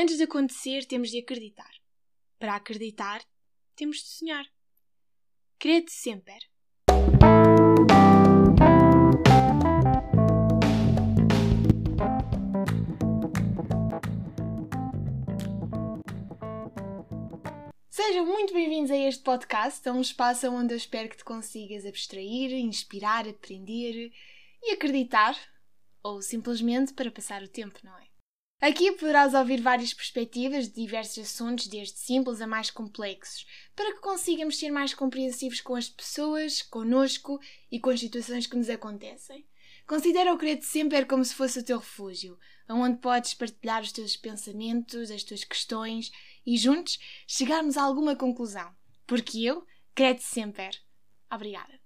Antes de acontecer, temos de acreditar. Para acreditar, temos de sonhar. Crede sempre. Sejam muito bem-vindos a este podcast, a um espaço onde eu espero que te consigas abstrair, inspirar, aprender e acreditar, ou simplesmente para passar o tempo, não é? Aqui poderás ouvir várias perspectivas de diversos assuntos, desde simples a mais complexos, para que consigamos ser mais compreensivos com as pessoas, conosco e com as situações que nos acontecem. Considera o Credo Sempre como se fosse o teu refúgio, onde podes partilhar os teus pensamentos, as tuas questões e juntos chegarmos a alguma conclusão. Porque eu credo sempre. Obrigada.